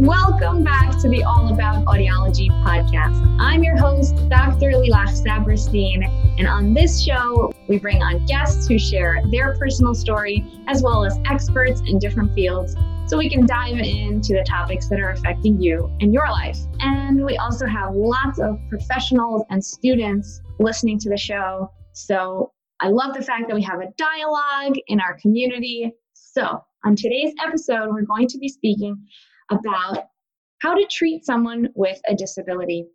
Welcome back to the All About Audiology podcast. I'm your host, Dr. Lilach Saperstein, and on this show, we bring on guests who share their personal story as well as experts in different fields so we can dive into the topics that are affecting you and your life. And we also have lots of professionals and students listening to the show. So I love the fact that we have a dialogue in our community. So, on today's episode, we're going to be speaking about how to treat someone with a disability.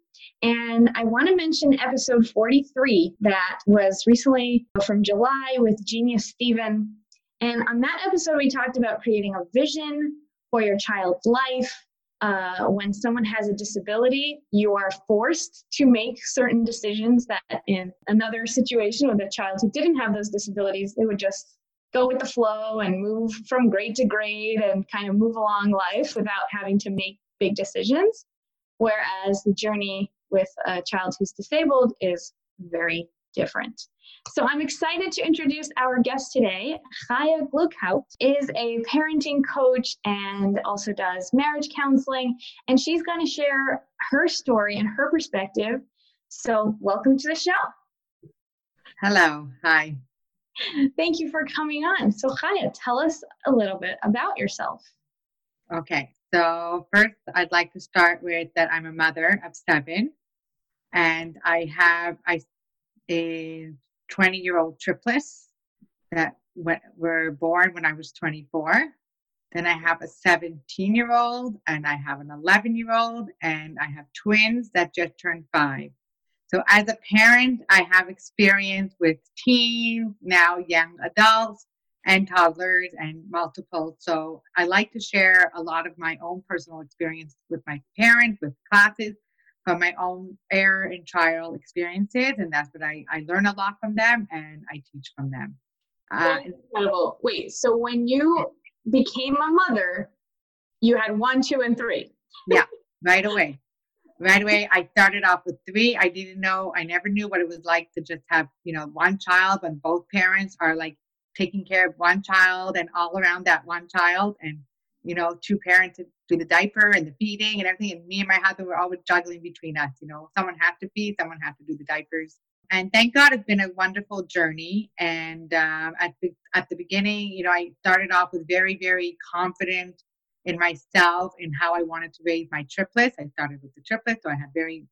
And I want to mention episode 43 that was recently from July with Genius Stephen. And on that episode, we talked about creating a vision for your child's life. Uh, when someone has a disability, you are forced to make certain decisions that in another situation with a child who didn't have those disabilities, they would just go with the flow and move from grade to grade and kind of move along life without having to make big decisions. Whereas the journey with a child who's disabled is very different. So I'm excited to introduce our guest today. Chaya Gluckhout is a parenting coach and also does marriage counseling, and she's going to share her story and her perspective. So welcome to the show. Hello. Hi. Thank you for coming on. So, Chaya, tell us a little bit about yourself. Okay. So, first, I'd like to start with that I'm a mother of seven, and I have I, a 20 year old triplets that were born when I was 24. Then I have a 17 year old, and I have an 11 year old, and I have twins that just turned five. So, as a parent, I have experience with teens, now young adults, and toddlers, and multiple. So, I like to share a lot of my own personal experience with my parents, with classes, from my own error and trial experiences. And that's what I, I learn a lot from them and I teach from them. Uh, incredible. Wait, so when you became a mother, you had one, two, and three. yeah, right away right away i started off with three. I didn't know i never knew what it was like to just have you know one child when both parents are like taking care of one child and all around that one child and you know two parents do the diaper and the feeding and everything and me and my husband were always juggling between us you know someone had to feed someone had to do the diapers. And thank god it's been a wonderful journey and um, at, the, at the beginning you know i started off with very very confident in myself in how I wanted to raise my triplets. I started with the triplets, so I had very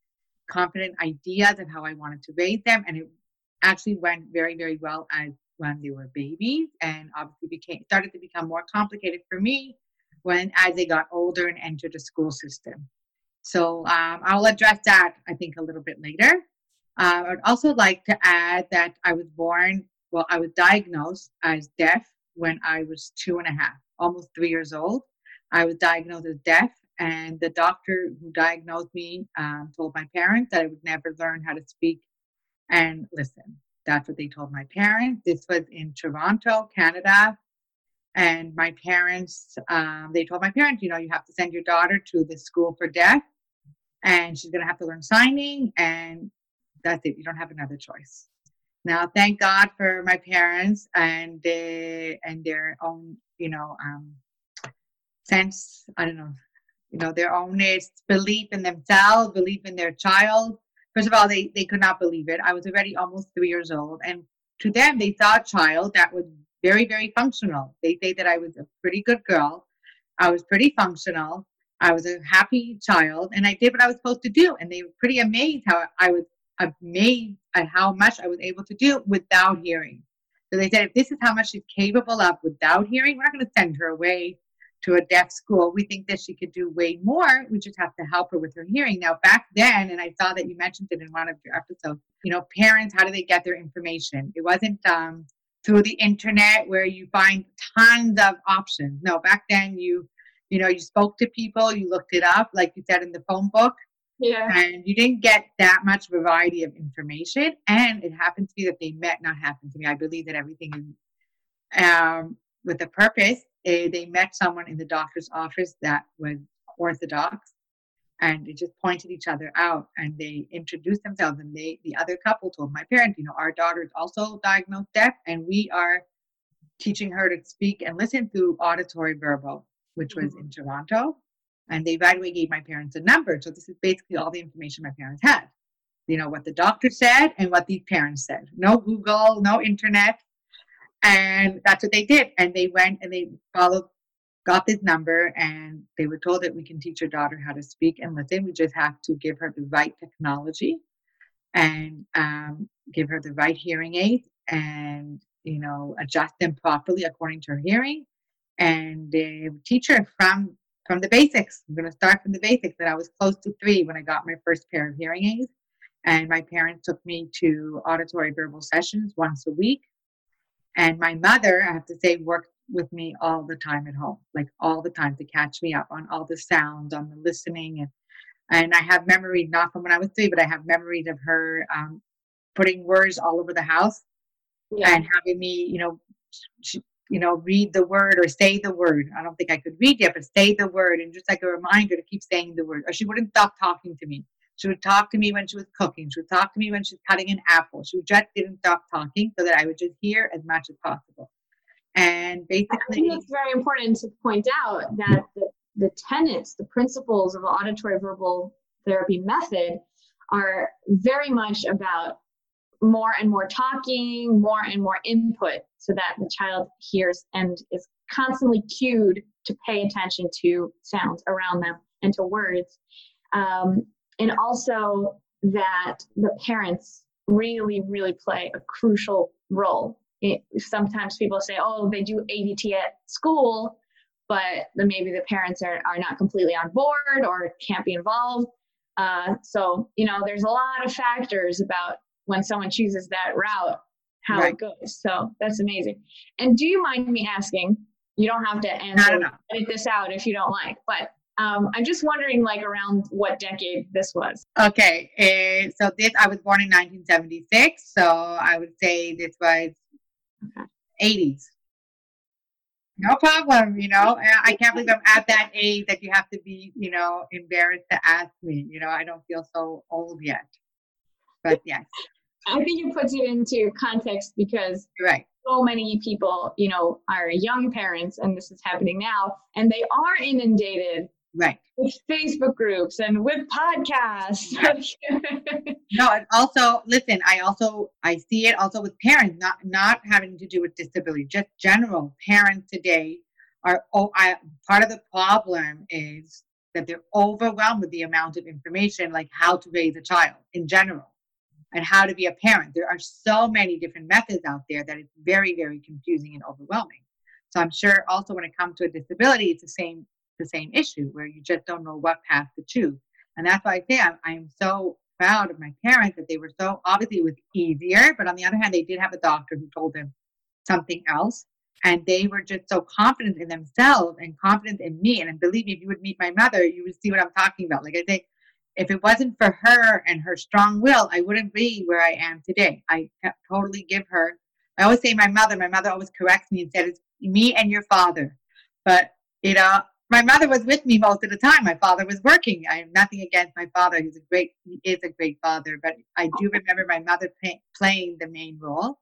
confident ideas of how I wanted to raise them, and it actually went very, very well as when they were babies, and obviously became started to become more complicated for me when as they got older and entered the school system. So um, I'll address that I think a little bit later. Uh, I would also like to add that I was born, well, I was diagnosed as deaf when I was two and a half, almost three years old. I was diagnosed as deaf, and the doctor who diagnosed me um, told my parents that I would never learn how to speak and listen. That's what they told my parents. This was in Toronto, Canada. And my parents, um, they told my parents, you know, you have to send your daughter to the school for deaf, and she's going to have to learn signing, and that's it. You don't have another choice. Now, thank God for my parents and they, and their own, you know, um, sense, I don't know, you know, their own belief in themselves, belief in their child. First of all, they, they could not believe it. I was already almost three years old. And to them, they saw a child that was very, very functional. They say that I was a pretty good girl. I was pretty functional. I was a happy child and I did what I was supposed to do. And they were pretty amazed how I was amazed at how much I was able to do without hearing. So they said, if this is how much she's capable of without hearing, we're not going to send her away to a deaf school. We think that she could do way more. We just have to help her with her hearing. Now, back then, and I saw that you mentioned it in one of your episodes, you know, parents, how do they get their information? It wasn't um, through the internet where you find tons of options. No, back then you, you know, you spoke to people, you looked it up, like you said in the phone book. Yeah. And you didn't get that much variety of information. And it happened to be that they met, not happened to me. I believe that everything is um, with a purpose they, they met someone in the doctor's office that was Orthodox and they just pointed each other out and they introduced themselves and they the other couple told my parents you know our daughter is also diagnosed deaf and we are teaching her to speak and listen through auditory verbal which was mm-hmm. in toronto And they right away gave my parents a number. So this is basically all the information my parents had. You know, what the doctor said and what these parents said. No Google, no internet. And that's what they did. And they went and they followed, got this number, and they were told that we can teach your daughter how to speak and listen. We just have to give her the right technology and um, give her the right hearing aid and, you know, adjust them properly according to her hearing and the teacher from from the basics. I'm going to start from the basics. And I was close to three when I got my first pair of hearing aids, and my parents took me to auditory verbal sessions once a week. And my mother, I have to say, worked with me all the time at home, like all the time to catch me up on all the sounds, on the listening, and and I have memories not from when I was three, but I have memories of her um, putting words all over the house yeah. and having me, you know, you know, read the word or say the word. I don't think I could read yet, but say the word and just like a reminder to keep saying the word. Or she wouldn't stop talking to me. She would talk to me when she was cooking. She would talk to me when she was cutting an apple. She just didn't stop talking so that I would just hear as much as possible. And basically, I think it's very important to point out that the, the tenets, the principles of the auditory verbal therapy method are very much about more and more talking, more and more input so that the child hears and is constantly cued to pay attention to sounds around them and to words. Um, and also that the parents really, really play a crucial role. It, sometimes people say, oh, they do AVT at school, but then maybe the parents are, are not completely on board or can't be involved. Uh, so, you know, there's a lot of factors about when someone chooses that route how right. it goes. So that's amazing. And do you mind me asking? You don't have to answer edit this out if you don't like, but um, I'm just wondering, like, around what decade this was. Okay, uh, so this I was born in 1976, so I would say this was okay. 80s. No problem, you know. I can't believe I'm at that age that you have to be, you know, embarrassed to ask me. You know, I don't feel so old yet. But yes. I think it puts it into context because right. so many people, you know, are young parents, and this is happening now, and they are inundated right with Facebook groups and with podcasts. No, and also listen, I also I see it also with parents, not not having to do with disability, just general parents today are oh I part of the problem is that they're overwhelmed with the amount of information like how to raise a child in general and how to be a parent. There are so many different methods out there that it's very, very confusing and overwhelming. So I'm sure also when it comes to a disability, it's the same the same issue where you just don't know what path to choose. And that's why I say I'm, I'm so proud of my parents that they were so obviously it was easier, but on the other hand, they did have a doctor who told them something else. And they were just so confident in themselves and confident in me. And believe me, if you would meet my mother, you would see what I'm talking about. Like I say, if it wasn't for her and her strong will, I wouldn't be where I am today. I totally give her. I always say my mother. My mother always corrects me and said it's me and your father. But you know, my mother was with me most of the time. My father was working. I have nothing against my father. He's a great. He is a great father. But I do remember my mother playing the main role,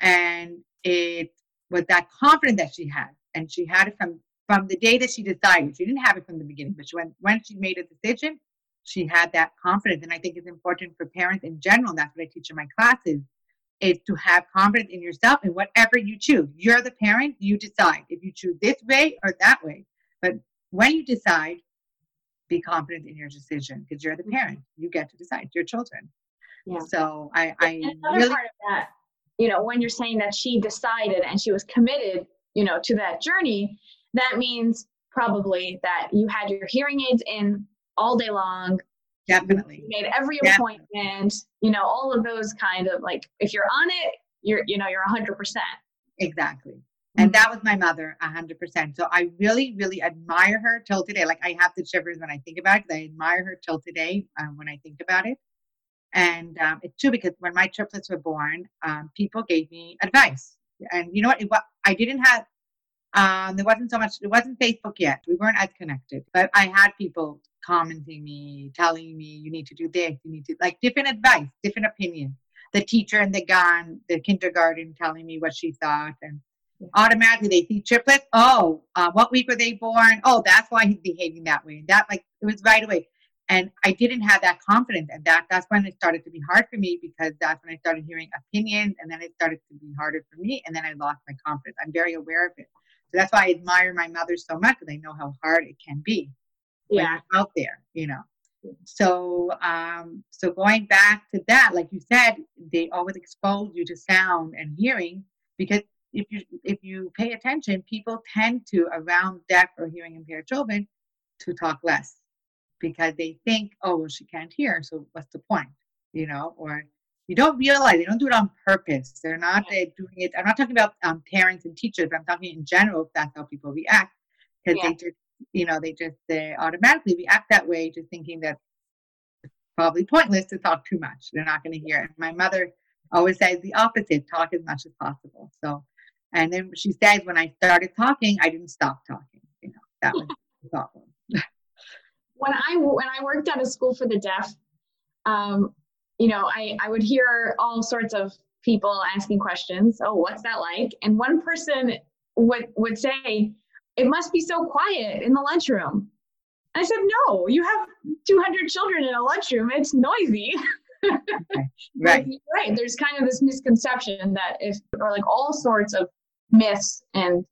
and it was that confidence that she had, and she had it from from the day that she decided. She didn't have it from the beginning, but she, when when she made a decision, she had that confidence. And I think it's important for parents in general. That's what I teach in my classes is to have confidence in yourself in whatever you choose. You're the parent, you decide if you choose this way or that way. But when you decide, be confident in your decision because you're the parent. You get to decide. Your children. Yeah. So I, I really part of that, you know, when you're saying that she decided and she was committed, you know, to that journey, that means probably that you had your hearing aids in all day long. Definitely. You made every Definitely. appointment, you know, all of those kind of like, if you're on it, you're, you know, you're 100%. Exactly. And that was my mother, 100%. So I really, really admire her till today. Like I have the shivers when I think about it. I admire her till today um, when I think about it. And um, it's true because when my triplets were born, um, people gave me advice. And you know what? It, I didn't have, um, there wasn't so much, it wasn't Facebook yet. We weren't as connected, but I had people commenting me, telling me you need to do this, you need to like different advice, different opinion. The teacher in the gun, the kindergarten telling me what she thought. And automatically they see triplets. Oh, uh, what week were they born? Oh, that's why he's behaving that way. That like it was right away. And I didn't have that confidence, and that that's when it started to be hard for me because that's when I started hearing opinions, and then it started to be harder for me, and then I lost my confidence. I'm very aware of it, so that's why I admire my mother so much because I know how hard it can be. Yeah, out there, you know. So, um, so going back to that, like you said, they always expose you to sound and hearing because if you if you pay attention, people tend to around deaf or hearing impaired children to talk less because they think, oh, well, she can't hear, so what's the point? You know, or you don't realize they don't do it on purpose. They're not uh, doing it. I'm not talking about um, parents and teachers, but I'm talking in general. If that's how people react, because yeah. they just, you know, they just they automatically react that way, just thinking that it's probably pointless to talk too much. They're not going to hear. And my mother always says the opposite: talk as much as possible. So, and then she says, when I started talking, I didn't stop talking. You know, that was the problem when I when I worked at a school for the deaf, um, you know, I I would hear all sorts of people asking questions. Oh, what's that like? And one person would would say, "It must be so quiet in the lunchroom." I said, "No, you have 200 children in a lunchroom. It's noisy." right. right. There's kind of this misconception that if, or like all sorts of myths and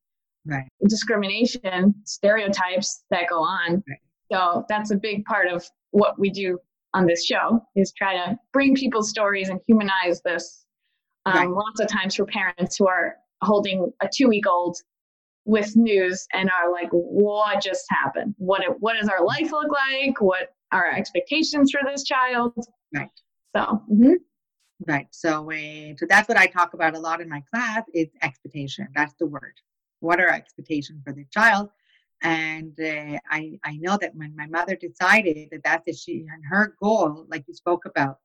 right. discrimination, stereotypes that go on. Right. So that's a big part of what we do on this show is try to bring people's stories and humanize this. Um, right. Lots of times for parents who are holding a two week old with news and are like, what just happened? What, what does our life look like? What are our expectations for this child? Right. So, mm-hmm. Right. So, uh, so that's what I talk about a lot in my class is expectation. That's the word. What are expectations for the child? And uh, I, I know that when my mother decided that that's it, she and her goal, like you spoke about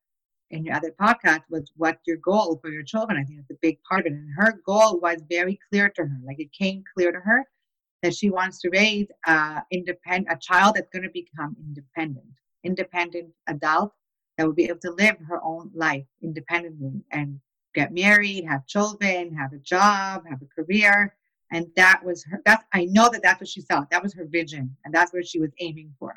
in your other podcast, was what's your goal for your children? I think it's a big part of it. And her goal was very clear to her. Like it came clear to her that she wants to raise uh, independent a child that's going to become independent, independent adult that would be able to live her own life independently and get married, have children, have a job, have a career, and that was her that's i know that that's what she saw. That was her vision and that's what she was aiming for.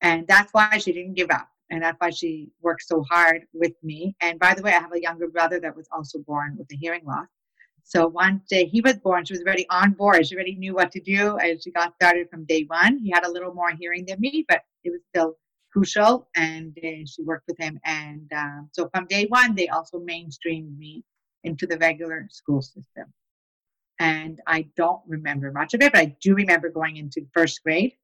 And that's why she didn't give up and that's why she worked so hard with me. And by the way i have a younger brother that was also born with a hearing loss. So one day he was born she was already on board. She already knew what to do and she got started from day one. He had a little more hearing than me but it was still crucial and uh, she worked with him and uh, so from day one they also mainstreamed me into the regular school system and I don't remember much of it, but I do remember going into first grade.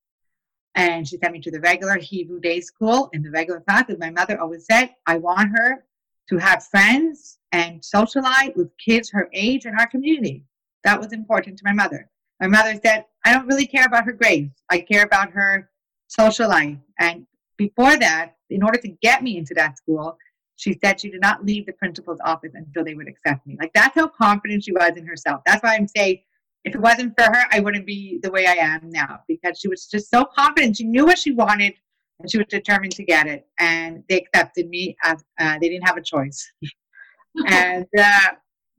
And she sent me to the regular Hebrew day school in the regular class. As my mother always said, I want her to have friends and socialize with kids her age in our community. That was important to my mother. My mother said, I don't really care about her grades. I care about her social life. And before that, in order to get me into that school, she said she did not leave the principal's office until they would accept me. Like that's how confident she was in herself. That's why I'm saying if it wasn't for her, I wouldn't be the way I am now because she was just so confident. She knew what she wanted and she was determined to get it. And they accepted me as uh, they didn't have a choice. and uh,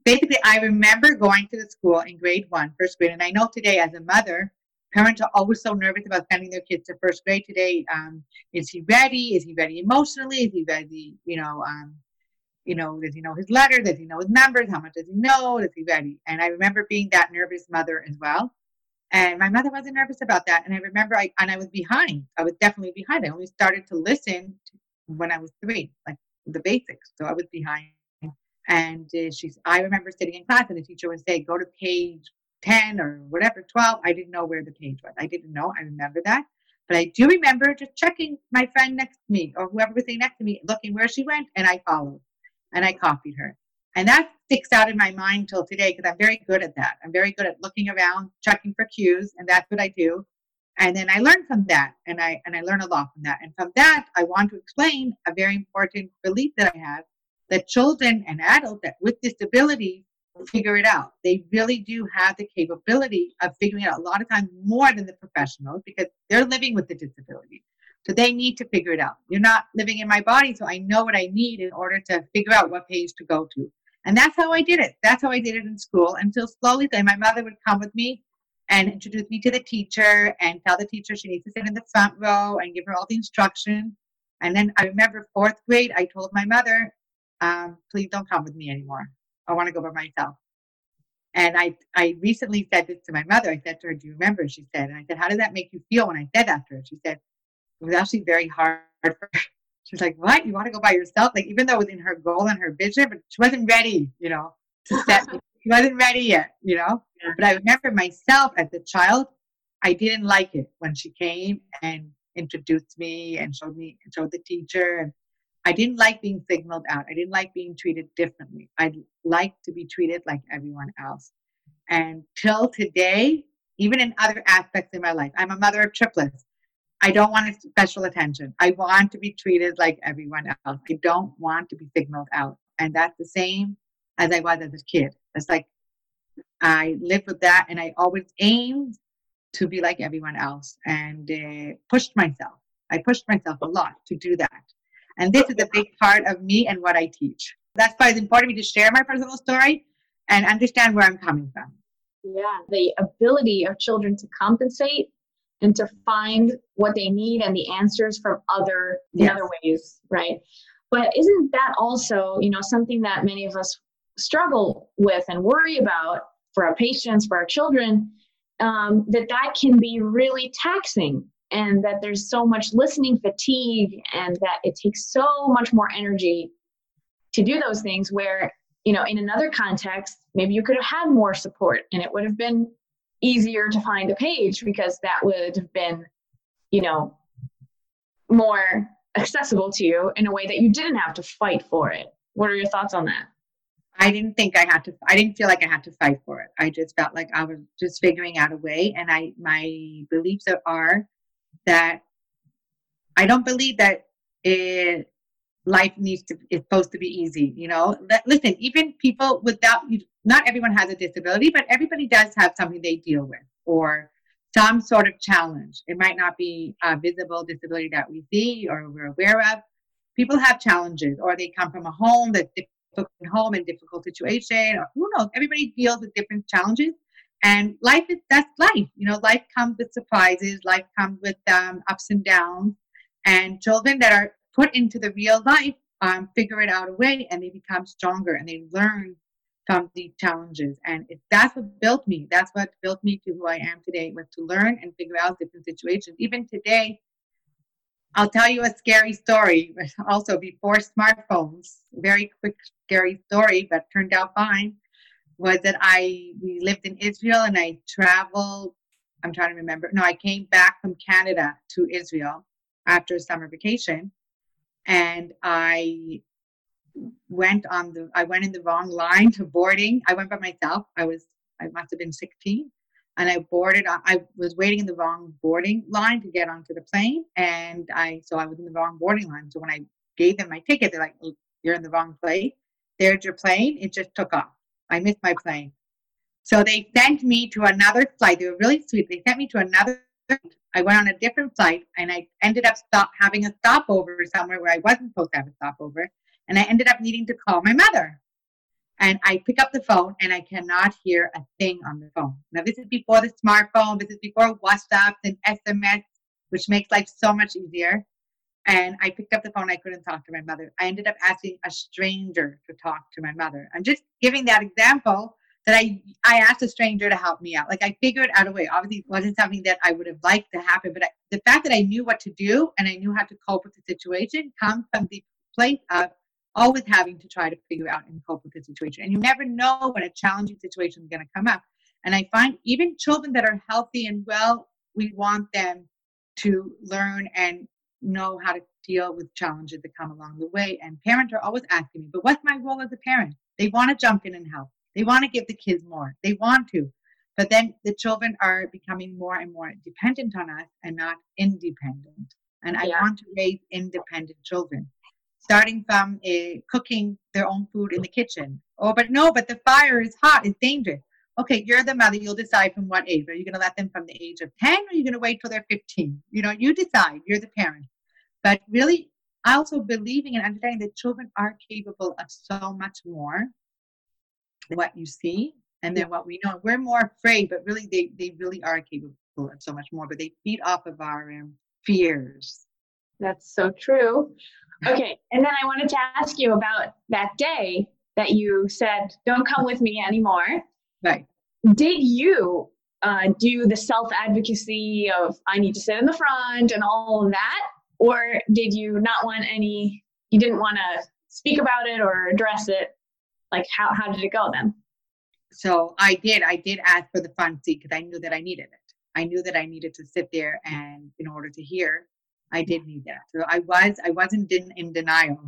basically, I remember going to the school in grade one, first grade. And I know today as a mother, Parents are always so nervous about sending their kids to first grade today. Um, is he ready? Is he ready emotionally? Is he ready? You know, um, you know, does he know his letter? Does he know his numbers? How much does he know? Is he ready? And I remember being that nervous mother as well. And my mother wasn't nervous about that. And I remember I and I was behind. I was definitely behind. I only started to listen when I was three, like the basics. So I was behind. And uh, she's. I remember sitting in class, and the teacher would say, "Go to page 10 or whatever, 12. I didn't know where the page was. I didn't know. I remember that. But I do remember just checking my friend next to me or whoever was sitting next to me, looking where she went, and I followed and I copied her. And that sticks out in my mind till today because I'm very good at that. I'm very good at looking around, checking for cues, and that's what I do. And then I learn from that, and I and I learn a lot from that. And from that, I want to explain a very important belief that I have that children and adults that with disabilities figure it out. They really do have the capability of figuring out a lot of times more than the professionals because they're living with the disability. So they need to figure it out. You're not living in my body, so I know what I need in order to figure out what page to go to. And that's how I did it. That's how I did it in school until slowly then my mother would come with me and introduce me to the teacher and tell the teacher she needs to sit in the front row and give her all the instruction. And then I remember fourth grade, I told my mother, um, please don't come with me anymore. I want to go by myself. And I, I recently said this to my mother. I said to her, Do you remember? She said, and I said, How did that make you feel when I said that to her? She said, It was actually very hard for her. She's like, What? You want to go by yourself? Like, even though it was in her goal and her vision, but she wasn't ready, you know, to set me. She wasn't ready yet, you know? Yeah. But I remember myself as a child, I didn't like it when she came and introduced me and showed me, showed the teacher. And I didn't like being signaled out. I didn't like being treated differently. I'd like to be treated like everyone else. And till today, even in other aspects of my life, I'm a mother of triplets. I don't want special attention. I want to be treated like everyone else. I don't want to be signaled out. And that's the same as I was as a kid. It's like I lived with that and I always aimed to be like everyone else and uh, pushed myself. I pushed myself a lot to do that. And this is a big part of me and what I teach. That's why it's important to me to share my personal story and understand where I'm coming from. Yeah, the ability of children to compensate and to find what they need and the answers from other yes. other ways, right? But isn't that also, you know, something that many of us struggle with and worry about for our patients, for our children, um, that that can be really taxing and that there's so much listening fatigue and that it takes so much more energy to do those things where you know in another context maybe you could have had more support and it would have been easier to find a page because that would have been you know more accessible to you in a way that you didn't have to fight for it what are your thoughts on that I didn't think I had to. I didn't feel like I had to fight for it. I just felt like I was just figuring out a way. And I, my beliefs are that I don't believe that it, life needs to is supposed to be easy. You know, listen, even people without not everyone has a disability, but everybody does have something they deal with or some sort of challenge. It might not be a visible disability that we see or we're aware of. People have challenges, or they come from a home that's difficult home in difficult situation, or who knows. Everybody deals with different challenges, and life is that's life you know life comes with surprises life comes with um, ups and downs. And children that are put into the real life um, figure it out a way and they become stronger and they learn from these challenges. And it, that's what built me. That's what built me to who i am today was to learn and figure out different situations. Even today i'll tell you a scary story also before smartphones. Very quick scary story but turned out fine was that I we lived in Israel and I traveled. I'm trying to remember. No, I came back from Canada to Israel after a summer vacation, and I went on the. I went in the wrong line to boarding. I went by myself. I was. I must have been 16, and I boarded. I was waiting in the wrong boarding line to get onto the plane, and I so I was in the wrong boarding line. So when I gave them my ticket, they're like, oh, "You're in the wrong place. There's your plane." It just took off. I missed my plane. So they sent me to another flight. They were really sweet. They sent me to another. I went on a different flight, and I ended up stop having a stopover somewhere where I wasn't supposed to have a stopover, and I ended up needing to call my mother. And I pick up the phone, and I cannot hear a thing on the phone. Now this is before the smartphone. This is before WhatsApp and SMS, which makes life so much easier. And I picked up the phone. I couldn't talk to my mother. I ended up asking a stranger to talk to my mother. I'm just giving that example that I I asked a stranger to help me out. Like I figured out a way. Obviously, it wasn't something that I would have liked to happen, but I, the fact that I knew what to do and I knew how to cope with the situation comes from the place of always having to try to figure out and cope with the situation. And you never know when a challenging situation is going to come up. And I find even children that are healthy and well, we want them to learn and know how to deal with challenges that come along the way. And parents are always asking me, but what's my role as a parent? They want to jump in and help. They want to give the kids more. They want to. But then the children are becoming more and more dependent on us and not independent. And I want to raise independent children, starting from uh, cooking their own food in the kitchen. Oh, but no, but the fire is hot, it's dangerous. Okay, you're the mother, you'll decide from what age. Are you going to let them from the age of 10 or are you going to wait till they're 15? You know, you decide, you're the parent. But really, also believing and understanding that children are capable of so much more what you see and then what we know. We're more afraid, but really they, they really are capable of so much more, but they feed off of our um, fears. That's so true. Okay. And then I wanted to ask you about that day that you said, don't come with me anymore. Right. Did you uh, do the self advocacy of I need to sit in the front and all of that? Or did you not want any, you didn't want to speak about it or address it? Like, how, how did it go then? So I did. I did ask for the front seat because I knew that I needed it. I knew that I needed to sit there and in order to hear, I did need that. So I was, I wasn't in, in denial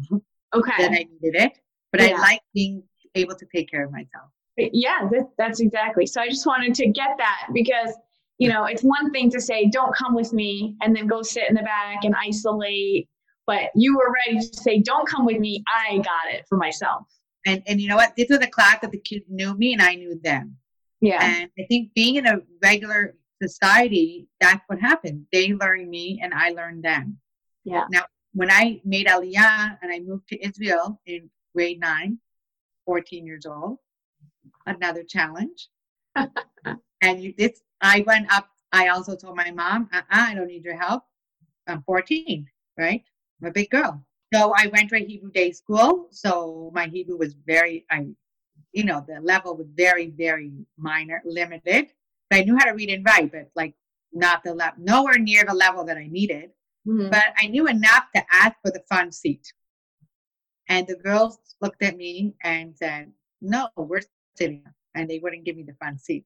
okay. that I needed it, but yeah. I like being able to take care of myself. Yeah, that, that's exactly. So I just wanted to get that because, you know, it's one thing to say, don't come with me and then go sit in the back and isolate. But you were ready to say, don't come with me. I got it for myself. And, and you know what? This was a class that the kids knew me and I knew them. Yeah. And I think being in a regular society, that's what happened. They learned me and I learned them. Yeah. Now, when I made Aliyah and I moved to Israel in grade nine, 14 years old, another challenge. and you, this, I went up. I also told my mom, uh-uh, I don't need your help. I'm 14, right? I'm a big girl. So I went to a Hebrew day school. So my Hebrew was very, I, you know, the level was very, very minor, limited. But I knew how to read and write, but like not the level, nowhere near the level that I needed. Mm-hmm. But I knew enough to ask for the front seat. And the girls looked at me and said, No, we're sitting. And they wouldn't give me the front seat.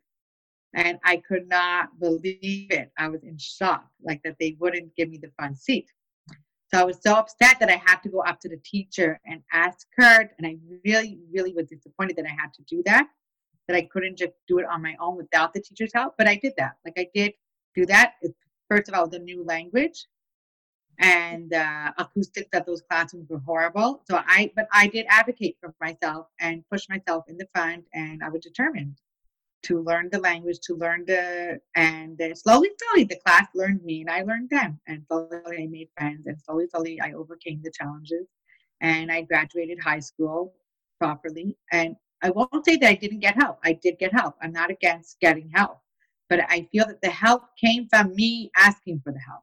And I could not believe it. I was in shock, like that they wouldn't give me the front seat. So I was so upset that I had to go up to the teacher and ask her. And I really, really was disappointed that I had to do that, that I couldn't just do it on my own without the teacher's help. But I did that. Like I did do that. First of all, the new language and uh, acoustics of those classrooms were horrible. So I, but I did advocate for myself and push myself in the front, and I was determined to learn the language, to learn the, and uh, slowly, slowly, the class learned me, and I learned them, and slowly I made friends, and slowly, slowly I overcame the challenges, and I graduated high school properly. And I won't say that I didn't get help. I did get help. I'm not against getting help, but I feel that the help came from me asking for the help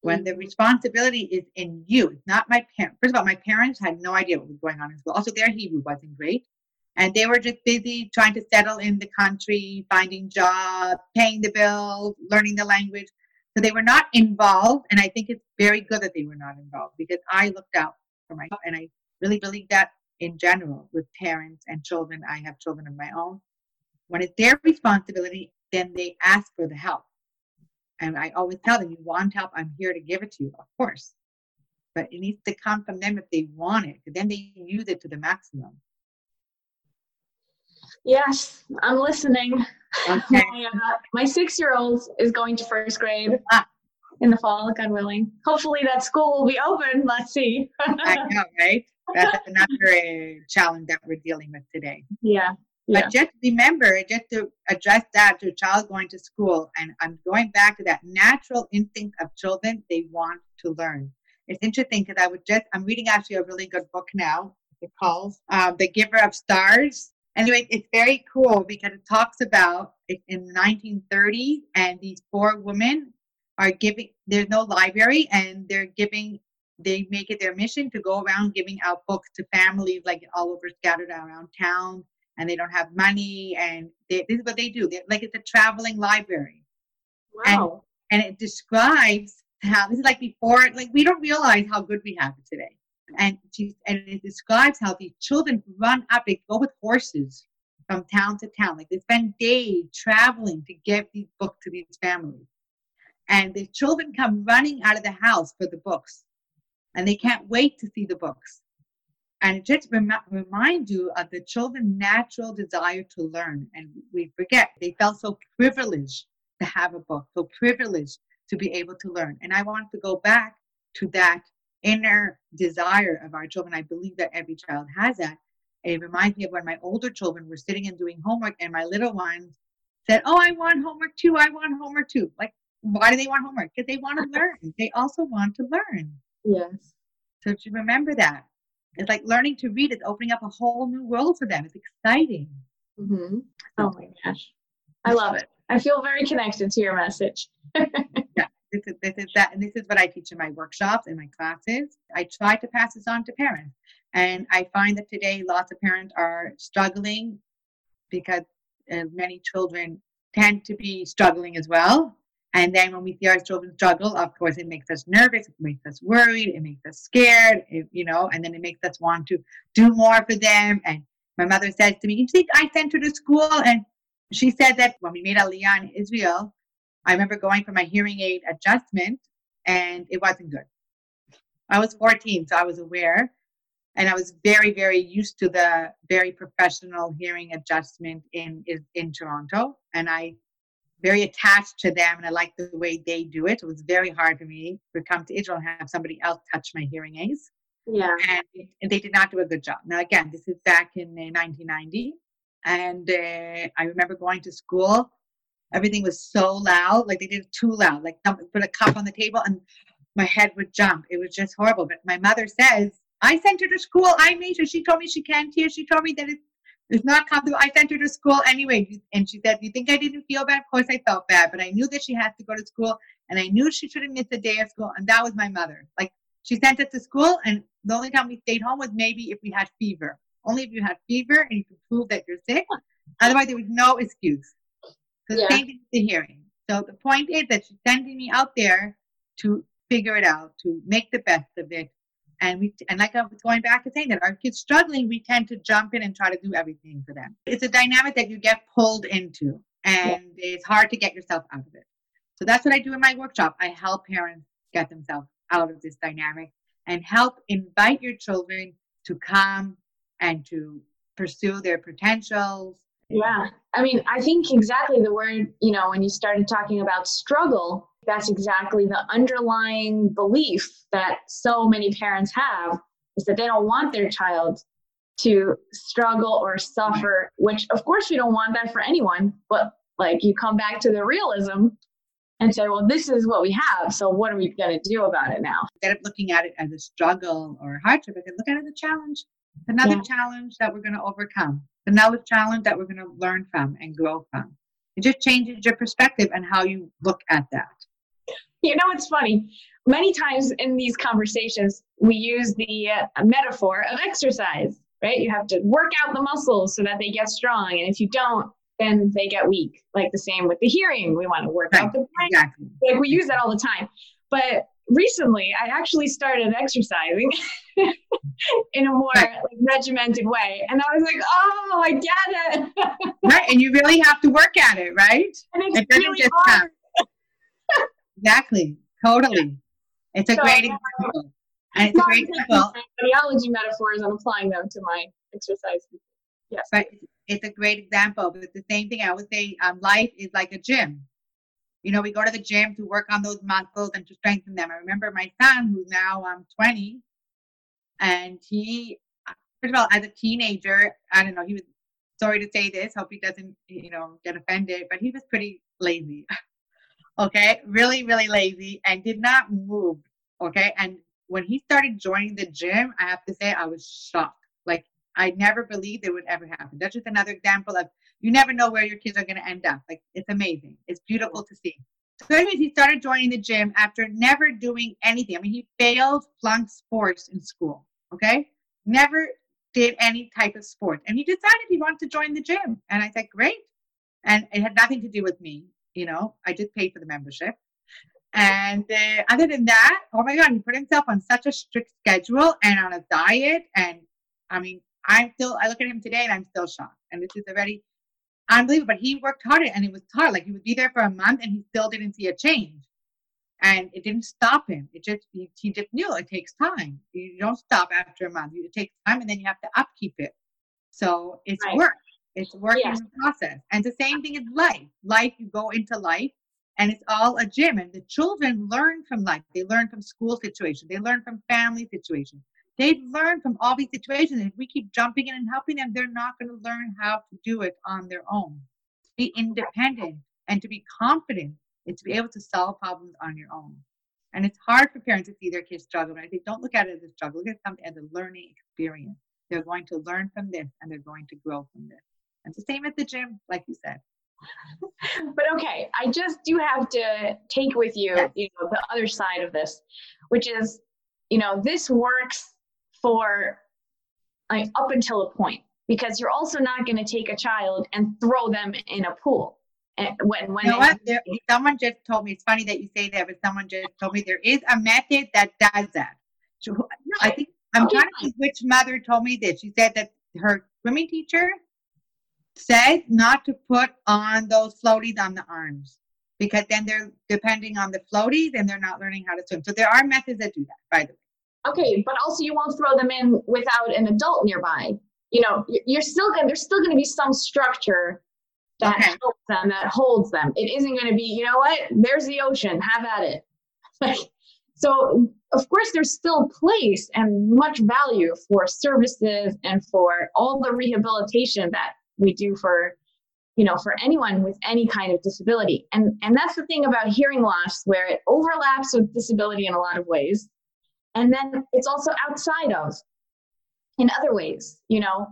when the responsibility is in you. It's not my parents. First of all, my parents had no idea what was going on in school. Also, their Hebrew wasn't great. And they were just busy trying to settle in the country, finding jobs, paying the bills, learning the language. So they were not involved. And I think it's very good that they were not involved because I looked out for myself. And I really believe that in general with parents and children. I have children of my own. When it's their responsibility, then they ask for the help. And I always tell them, you want help, I'm here to give it to you, of course. But it needs to come from them if they want it. Then they use it to the maximum. Yes, I'm listening. Okay. my, uh, my six year old is going to first grade ah. in the fall, God willing. Hopefully, that school will be open. Let's see. I know, right? That's another challenge that we're dealing with today. Yeah. Yeah. But just remember, just to address that to a child going to school, and I'm going back to that natural instinct of children, they want to learn. It's interesting because I would just, I'm reading actually a really good book now. It calls uh, The Giver of Stars. Anyway, it's very cool because it talks about in 1930, and these four women are giving, there's no library, and they're giving they make it their mission to go around giving out books to families like all over scattered around town and they don't have money and they, this is what they do. They're, like it's a traveling library. Wow. and, and it describes how this is like before like we don't realize how good we have it today and she, and it describes how these children run up they go with horses from town to town like they spend days traveling to get these books to these families and the children come running out of the house for the books and they can't wait to see the books and just rem- remind you of the children's natural desire to learn. And we forget they felt so privileged to have a book, so privileged to be able to learn. And I want to go back to that inner desire of our children. I believe that every child has that. It reminds me of when my older children were sitting and doing homework, and my little ones said, Oh, I want homework too. I want homework too. Like, why do they want homework? Because they want to learn. They also want to learn. Yes. So to remember that. It's like learning to read is opening up a whole new world for them. It's exciting. Mm-hmm. Oh my gosh. I love it. I feel very connected to your message. this is this is that, and this is what I teach in my workshops and my classes. I try to pass this on to parents, and I find that today lots of parents are struggling because uh, many children tend to be struggling as well. And then when we see our children struggle, of course, it makes us nervous, it makes us worried, it makes us scared, it, you know, and then it makes us want to do more for them. And my mother says to me, You think I sent her to school? And she said that when we made Aliyah in Israel, I remember going for my hearing aid adjustment and it wasn't good. I was 14, so I was aware. And I was very, very used to the very professional hearing adjustment in, in, in Toronto. And I very attached to them and I liked the way they do it. It was very hard for me to come to Israel and have somebody else touch my hearing aids. Yeah. And, and they did not do a good job. Now, again, this is back in uh, 1990. And uh, I remember going to school. Everything was so loud, like they did it too loud. Like put a cup on the table and my head would jump. It was just horrible. But my mother says, I sent her to school. I made her. She told me she can't hear. She told me that it's it's not comfortable. I sent her to school anyway. And she said, You think I didn't feel bad? Of course I felt bad, but I knew that she had to go to school and I knew she shouldn't miss a day of school. And that was my mother. Like she sent us to school and the only time we stayed home was maybe if we had fever. Only if you had fever and you could prove that you're sick. Otherwise, there was no excuse. So yeah. same thing with the hearing. So the point is that she's sending me out there to figure it out, to make the best of it, and we and like I was going back and saying that our kids struggling, we tend to jump in and try to do everything for them. It's a dynamic that you get pulled into, and yeah. it's hard to get yourself out of it. So that's what I do in my workshop. I help parents get themselves out of this dynamic and help invite your children to come and to pursue their potentials. Yeah. I mean, I think exactly the word, you know, when you started talking about struggle, that's exactly the underlying belief that so many parents have is that they don't want their child to struggle or suffer, which of course we don't want that for anyone, but like you come back to the realism and say, well, this is what we have. So what are we going to do about it now? Instead of looking at it as a struggle or hardship, I look at it as a challenge. Another yeah. challenge that we're going to overcome. Another challenge that we're going to learn from and grow from. It just changes your perspective and how you look at that you know, it's funny. Many times in these conversations, we use the uh, metaphor of exercise, right? You have to work out the muscles so that they get strong. And if you don't, then they get weak. Like the same with the hearing. We want to work right. out the brain. Exactly. Like we use that all the time. But recently, I actually started exercising in a more right. like, regimented way. And I was like, oh, I get it. right. And you really have to work at it, right? It really hard. Exactly. Totally. It's a so, great example. And it's a great example. Audiology metaphors and applying them to my exercise. Yes. But it's a great example. But the same thing I would say, um, life is like a gym. You know, we go to the gym to work on those muscles and to strengthen them. I remember my son, who's now um, 20, and he, first of all, as a teenager, I don't know, he was, sorry to say this, hope he doesn't, you know, get offended, but he was pretty lazy. okay, really, really lazy and did not move. Okay. And when he started joining the gym, I have to say I was shocked. Like I never believed it would ever happen. That's just another example of you never know where your kids are going to end up. Like it's amazing. It's beautiful to see. So anyways, he started joining the gym after never doing anything. I mean, he failed flunk sports in school. Okay. Never did any type of sport. And he decided he wanted to join the gym. And I said, great. And it had nothing to do with me you know, I did pay for the membership. And uh, other than that, oh my God, he put himself on such a strict schedule and on a diet. And I mean, I'm still, I look at him today and I'm still shocked. And this is a already unbelievable. But he worked hard and it was hard. Like he would be there for a month and he still didn't see a change. And it didn't stop him. It just, he, he just knew it takes time. You don't stop after a month. It takes time and then you have to upkeep it. So it's right. work. It's work in process. And the same thing is life. Life, you go into life and it's all a gym. And the children learn from life. They learn from school situations. They learn from family situations. They learn from all these situations. If we keep jumping in and helping them, they're not going to learn how to do it on their own. To be independent and to be confident and to be able to solve problems on your own. And it's hard for parents to see their kids struggle. And I say, don't look at it as a struggle. Look at something as a learning experience. They're going to learn from this and they're going to grow from this. And it's the same at the gym, like you said. but okay, I just do have to take with you, yes. you know, the other side of this, which is, you know, this works for like up until a point because you're also not going to take a child and throw them in a pool. And when when you know what? There, someone just told me it's funny that you say that, but someone just told me there is a method that does that. So, I think I'm trying to think which mother told me this. She said that her swimming teacher said not to put on those floaties on the arms because then they're depending on the floaties and they're not learning how to swim. So there are methods that do that, by the way. Okay, but also you won't throw them in without an adult nearby. You know, you're still going. There's still going to be some structure that okay. helps them, that holds them. It isn't going to be, you know what? There's the ocean. Have at it. Like, so of course, there's still place and much value for services and for all the rehabilitation that we do for you know for anyone with any kind of disability and and that's the thing about hearing loss where it overlaps with disability in a lot of ways and then it's also outside of in other ways you know?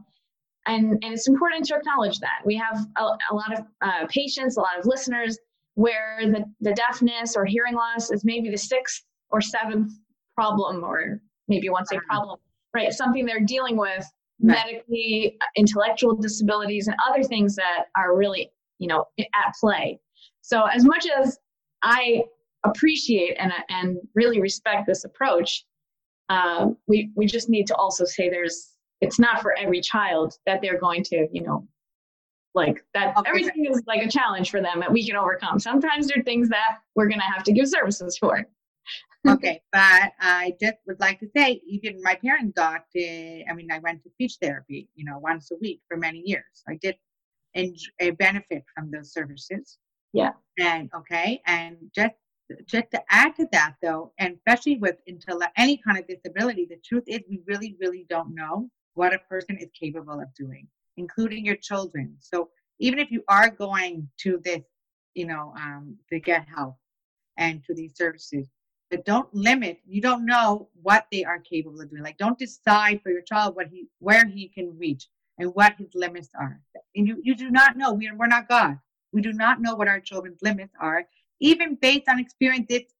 And and it's important to acknowledge that. We have a, a lot of uh, patients a lot of listeners where the, the deafness or hearing loss is maybe the sixth or seventh problem or maybe to say problem right? Something they're dealing with medically intellectual disabilities and other things that are really you know at play. So as much as i appreciate and and really respect this approach uh, we we just need to also say there's it's not for every child that they're going to you know like that everything is like a challenge for them that we can overcome sometimes there are things that we're going to have to give services for okay, but I just would like to say, even my parents got, uh, I mean, I went to speech therapy, you know, once a week for many years. I did enjoy, benefit from those services. Yeah. And okay, and just just to add to that though, and especially with intellect, any kind of disability, the truth is we really, really don't know what a person is capable of doing, including your children. So even if you are going to this, you know, um, to get help and to these services, but don't limit you don't know what they are capable of doing. Like don't decide for your child what he where he can reach and what his limits are. And you, you do not know. We, we're not god. We do not know what our children's limits are even based on experience it's,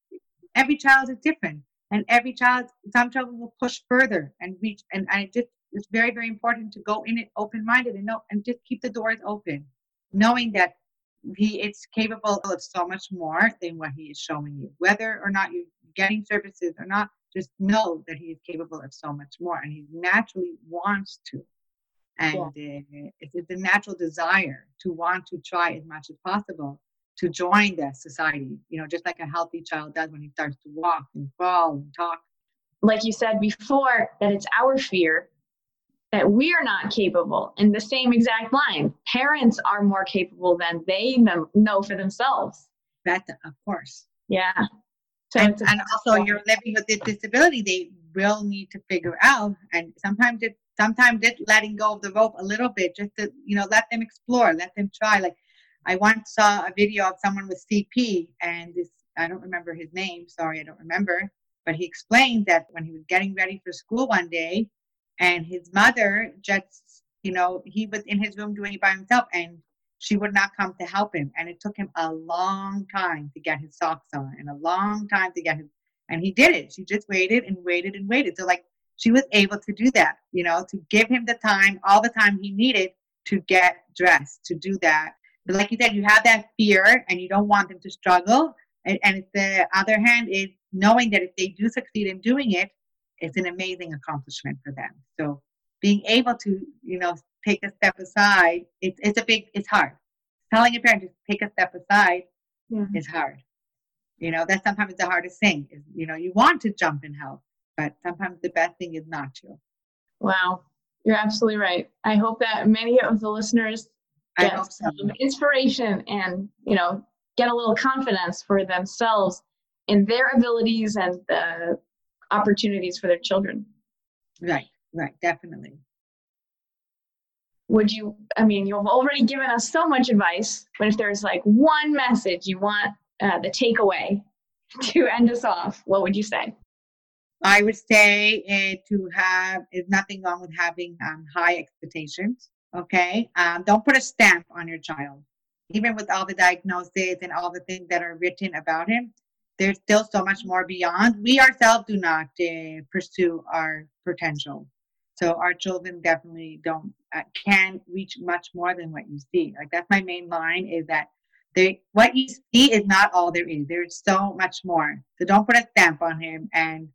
every child is different and every child some children will push further and reach and i just it's very very important to go in it open-minded and know and just keep the doors open knowing that he is capable of so much more than what he is showing you whether or not you're getting services or not, just know that he is capable of so much more and he naturally wants to. And yeah. uh, it's, it's a natural desire to want to try as much as possible to join the society, you know, just like a healthy child does when he starts to walk and crawl and talk. Like you said before, that it's our fear that we are not capable in the same exact line. Parents are more capable than they know for themselves. That, of course. Yeah. So and, and also you're living with this disability, they will need to figure out and sometimes it sometimes it letting go of the rope a little bit just to, you know, let them explore, let them try. Like I once saw a video of someone with CP and this I don't remember his name, sorry, I don't remember. But he explained that when he was getting ready for school one day and his mother just, you know, he was in his room doing it by himself and she would not come to help him. And it took him a long time to get his socks on and a long time to get his, and he did it. She just waited and waited and waited. So, like, she was able to do that, you know, to give him the time, all the time he needed to get dressed, to do that. But like you said, you have that fear and you don't want them to struggle. And, and the other hand is knowing that if they do succeed in doing it, it's an amazing accomplishment for them. So being able to, you know, take a step aside, it's it's a big, it's hard. Telling a parent to take a step aside yeah. is hard. You know, that's sometimes the hardest thing. Is you know, you want to jump and help, but sometimes the best thing is not to. Wow, you're absolutely right. I hope that many of the listeners some inspiration and you know get a little confidence for themselves in their abilities and the opportunities for their children. Right, right, definitely. Would you i mean you've already given us so much advice but if there's like one message you want uh, the takeaway to end us off what would you say? I would say uh, to have is nothing wrong with having um, high expectations Okay. Um, don't put a stamp on your child. Even with all the diagnoses and all the things that are written about him, there's still so much more beyond. We ourselves do not uh, pursue our potential. So our children definitely don't uh, can reach much more than what you see. Like that's my main line is that they what you see is not all there is. There's so much more. So don't put a stamp on him and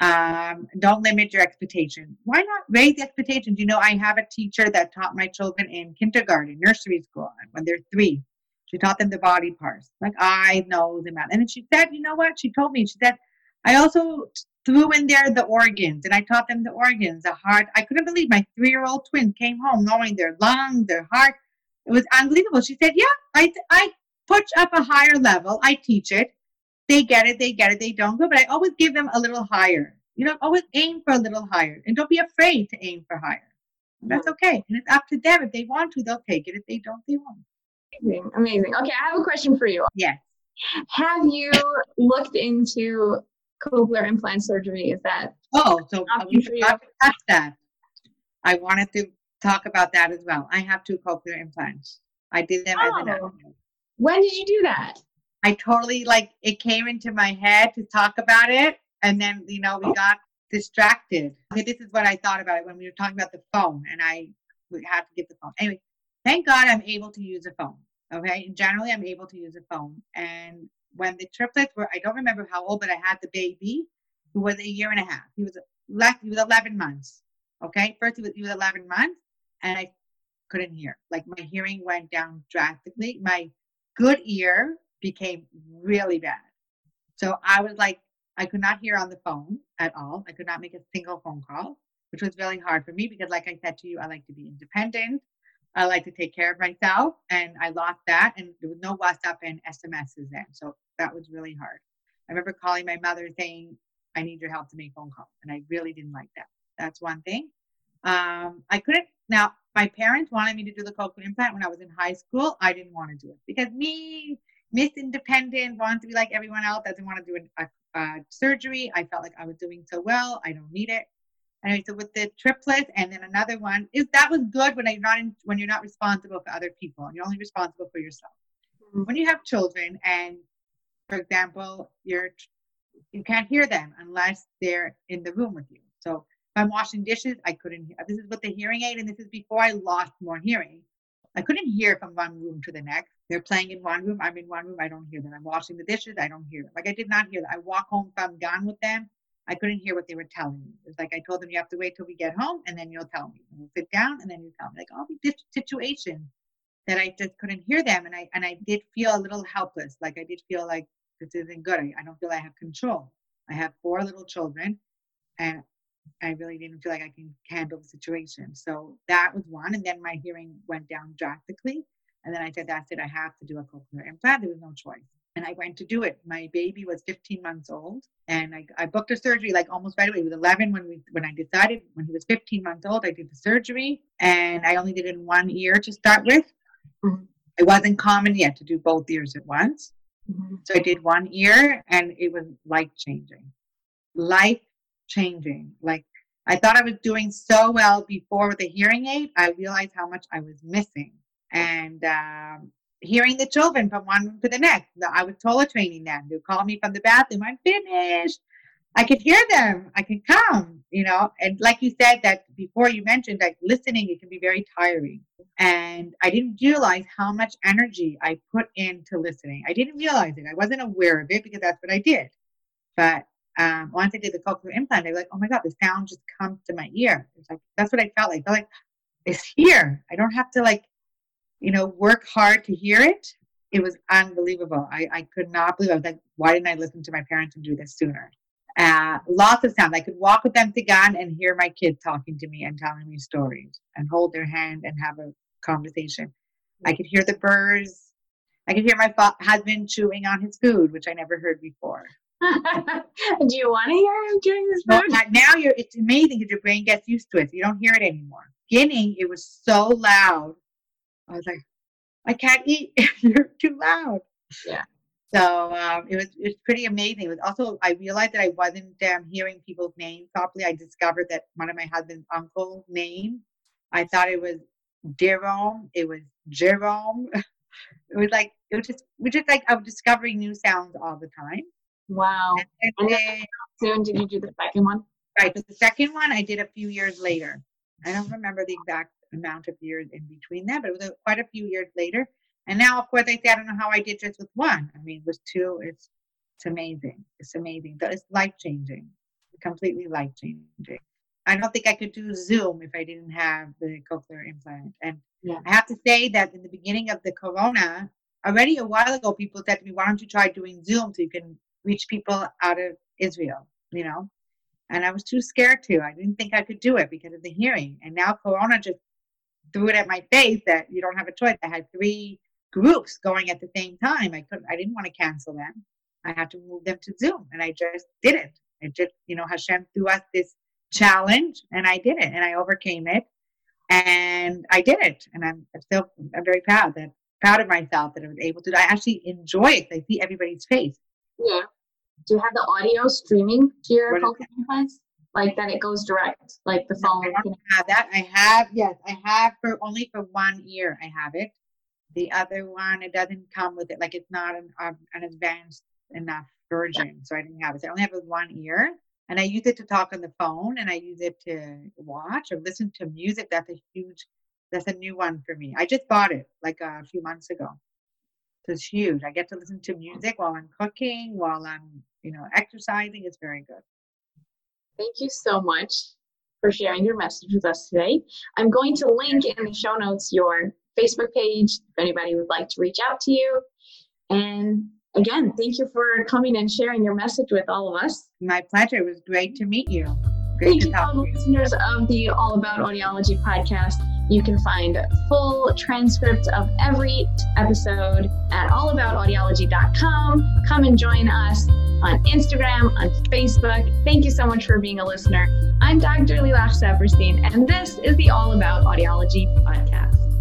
um, don't limit your expectations. Why not raise the expectations? You know, I have a teacher that taught my children in kindergarten, nursery school, when they're three. She taught them the body parts, like I nose, and mouth. And she said, you know what? She told me, she said, I also threw in there the organs and I taught them the organs, the heart. I couldn't believe my three year old twin came home knowing their lungs, their heart. It was unbelievable. She said, Yeah, I, I push up a higher level. I teach it. They get it, they get it, they don't go, but I always give them a little higher. You know, always aim for a little higher and don't be afraid to aim for higher. That's mm-hmm. okay. And it's up to them. If they want to, they'll take it. If they don't, they won't. Amazing. Amazing. Okay, I have a question for you. Yes. Have you looked into cochlear implant surgery? Is that oh, so we should touch that. I wanted to talk about that as well. I have two cochlear implants. I did them oh. as an oh. When did you do that? I totally like it came into my head to talk about it, and then you know we oh. got distracted. Okay, this is what I thought about it when we were talking about the phone, and I we had to get the phone. Anyway, thank God I'm able to use a phone. Okay, and generally I'm able to use a phone. And when the triplets were, I don't remember how old, but I had the baby who was a year and a half. He was less, he was 11 months. Okay, first he was, he was 11 months, and I couldn't hear. Like my hearing went down drastically. My good ear became really bad. So I was like, I could not hear on the phone at all. I could not make a single phone call, which was really hard for me because, like I said to you, I like to be independent. I like to take care of myself, and I lost that. And there was no WhatsApp and SMSs then, so that was really hard. I remember calling my mother saying, "I need your help to make phone calls," and I really didn't like that. That's one thing. Um, I couldn't. Now, my parents wanted me to do the cochlear implant when I was in high school. I didn't want to do it because me, Miss Independent, wanted to be like everyone else, doesn't want to do a, a surgery. I felt like I was doing so well. I don't need it. Anyway, so with the triplets and then another one is that was good when you're not in, when you're not responsible for other people and you're only responsible for yourself. Mm-hmm. When you have children and, for example, you're you can't hear them unless they're in the room with you. So if I'm washing dishes, I couldn't hear. This is with the hearing aid, and this is before I lost more hearing. I couldn't hear from one room to the next. They're playing in one room. I'm in one room. I don't hear them. I'm washing the dishes. I don't hear them. Like I did not hear them. I walk home I'm gone with them. I couldn't hear what they were telling me. It was like I told them, you have to wait till we get home, and then you'll tell me. And we'll sit down, and then you tell me. Like all these situations that I just couldn't hear them, and I and I did feel a little helpless. Like I did feel like this isn't good. I, I don't feel I have control. I have four little children, and I really didn't feel like I can handle the situation. So that was one. And then my hearing went down drastically. And then I said, that's it. I have to do a cochlear implant. There was no choice. And I went to do it. My baby was 15 months old. And I, I booked a surgery like almost right away. He was 11 when we when I decided. When he was 15 months old, I did the surgery. And I only did it in one ear to start with. Mm-hmm. It wasn't common yet to do both ears at once. Mm-hmm. So I did one ear and it was life changing. Life changing. Like I thought I was doing so well before with the hearing aid. I realized how much I was missing. And um, hearing the children from one room to the next. I was toilet training them. They call me from the bathroom. I'm finished. I could hear them. I could come, you know. And like you said, that before you mentioned, like listening, it can be very tiring. And I didn't realize how much energy I put into listening. I didn't realize it. I wasn't aware of it because that's what I did. But um, once I did the cochlear implant, I was like, oh my God, the sound just comes to my ear. It's like, that's what I felt like. I felt like it's here. I don't have to like, you know, work hard to hear it. It was unbelievable. I, I could not believe it. I was like, why didn't I listen to my parents and do this sooner? Uh, lots of sound. I could walk with them to gun and hear my kids talking to me and telling me stories and hold their hand and have a conversation. I could hear the birds. I could hear my fa- husband chewing on his food, which I never heard before. Do you want to hear him doing this? Well, now you're. It's amazing because your brain gets used to it. So you don't hear it anymore. Beginning, it was so loud. I was like, I can't eat. you're too loud. Yeah. So um, it was it was pretty amazing. It was also I realized that I wasn't um, hearing people's names properly. I discovered that one of my husband's uncle's name, I thought it was Jerome. It was Jerome. it was like it was just we just like I was discovering new sounds all the time. Wow. And, and then, soon did you do the second one? Right. The second one I did a few years later. I don't remember the exact amount of years in between that, but it was quite a few years later. And now, of course, I say I don't know how I did just with one. I mean, with two, it's it's amazing. It's amazing. It's life changing, completely life changing. I don't think I could do Zoom if I didn't have the cochlear implant. And yeah. I have to say that in the beginning of the corona, already a while ago, people said to me, "Why don't you try doing Zoom so you can reach people out of Israel?" You know, and I was too scared to. I didn't think I could do it because of the hearing. And now Corona just threw it at my face that you don't have a choice. I had three groups going at the same time. I couldn't. I didn't want to cancel them. I had to move them to Zoom, and I just did it. I just, you know, Hashem threw us this challenge, and I did it, and I overcame it, and I did it, and I'm, I'm still I'm very proud that proud of myself that I was able to. I actually enjoy it. I see everybody's face. Yeah. Do you have the audio streaming to your device? Like that it goes direct, like the phone. I don't have that. I have yes, I have for only for one year. I have it. The other one, it doesn't come with it. Like it's not an um, an advanced enough version, so I didn't have it. So I only have it one ear, and I use it to talk on the phone, and I use it to watch or listen to music. That's a huge. That's a new one for me. I just bought it like a few months ago. So it's huge. I get to listen to music while I'm cooking, while I'm, you know, exercising. It's very good. Thank you so much for sharing your message with us today. I'm going to link in the show notes your Facebook page if anybody would like to reach out to you. And again, thank you for coming and sharing your message with all of us. My pleasure. It was great to meet you. Great thank to you, you. listeners of the All About Audiology podcast. You can find full transcripts of every episode at allaboutaudiology.com. Come and join us on Instagram, on Facebook. Thank you so much for being a listener. I'm Dr. Lilach Saperstein, and this is the All About Audiology podcast.